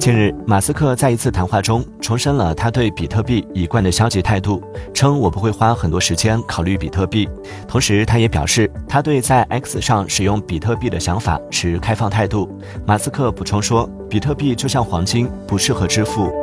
近日马斯克在一次谈话中重申了他对比特币一贯的消极态度称我不会花很多时间考虑比特币。同时他也表示他对在 x 上使用比特币的想法持开放态度。马斯克补充说比特币就像黄金不适合支付。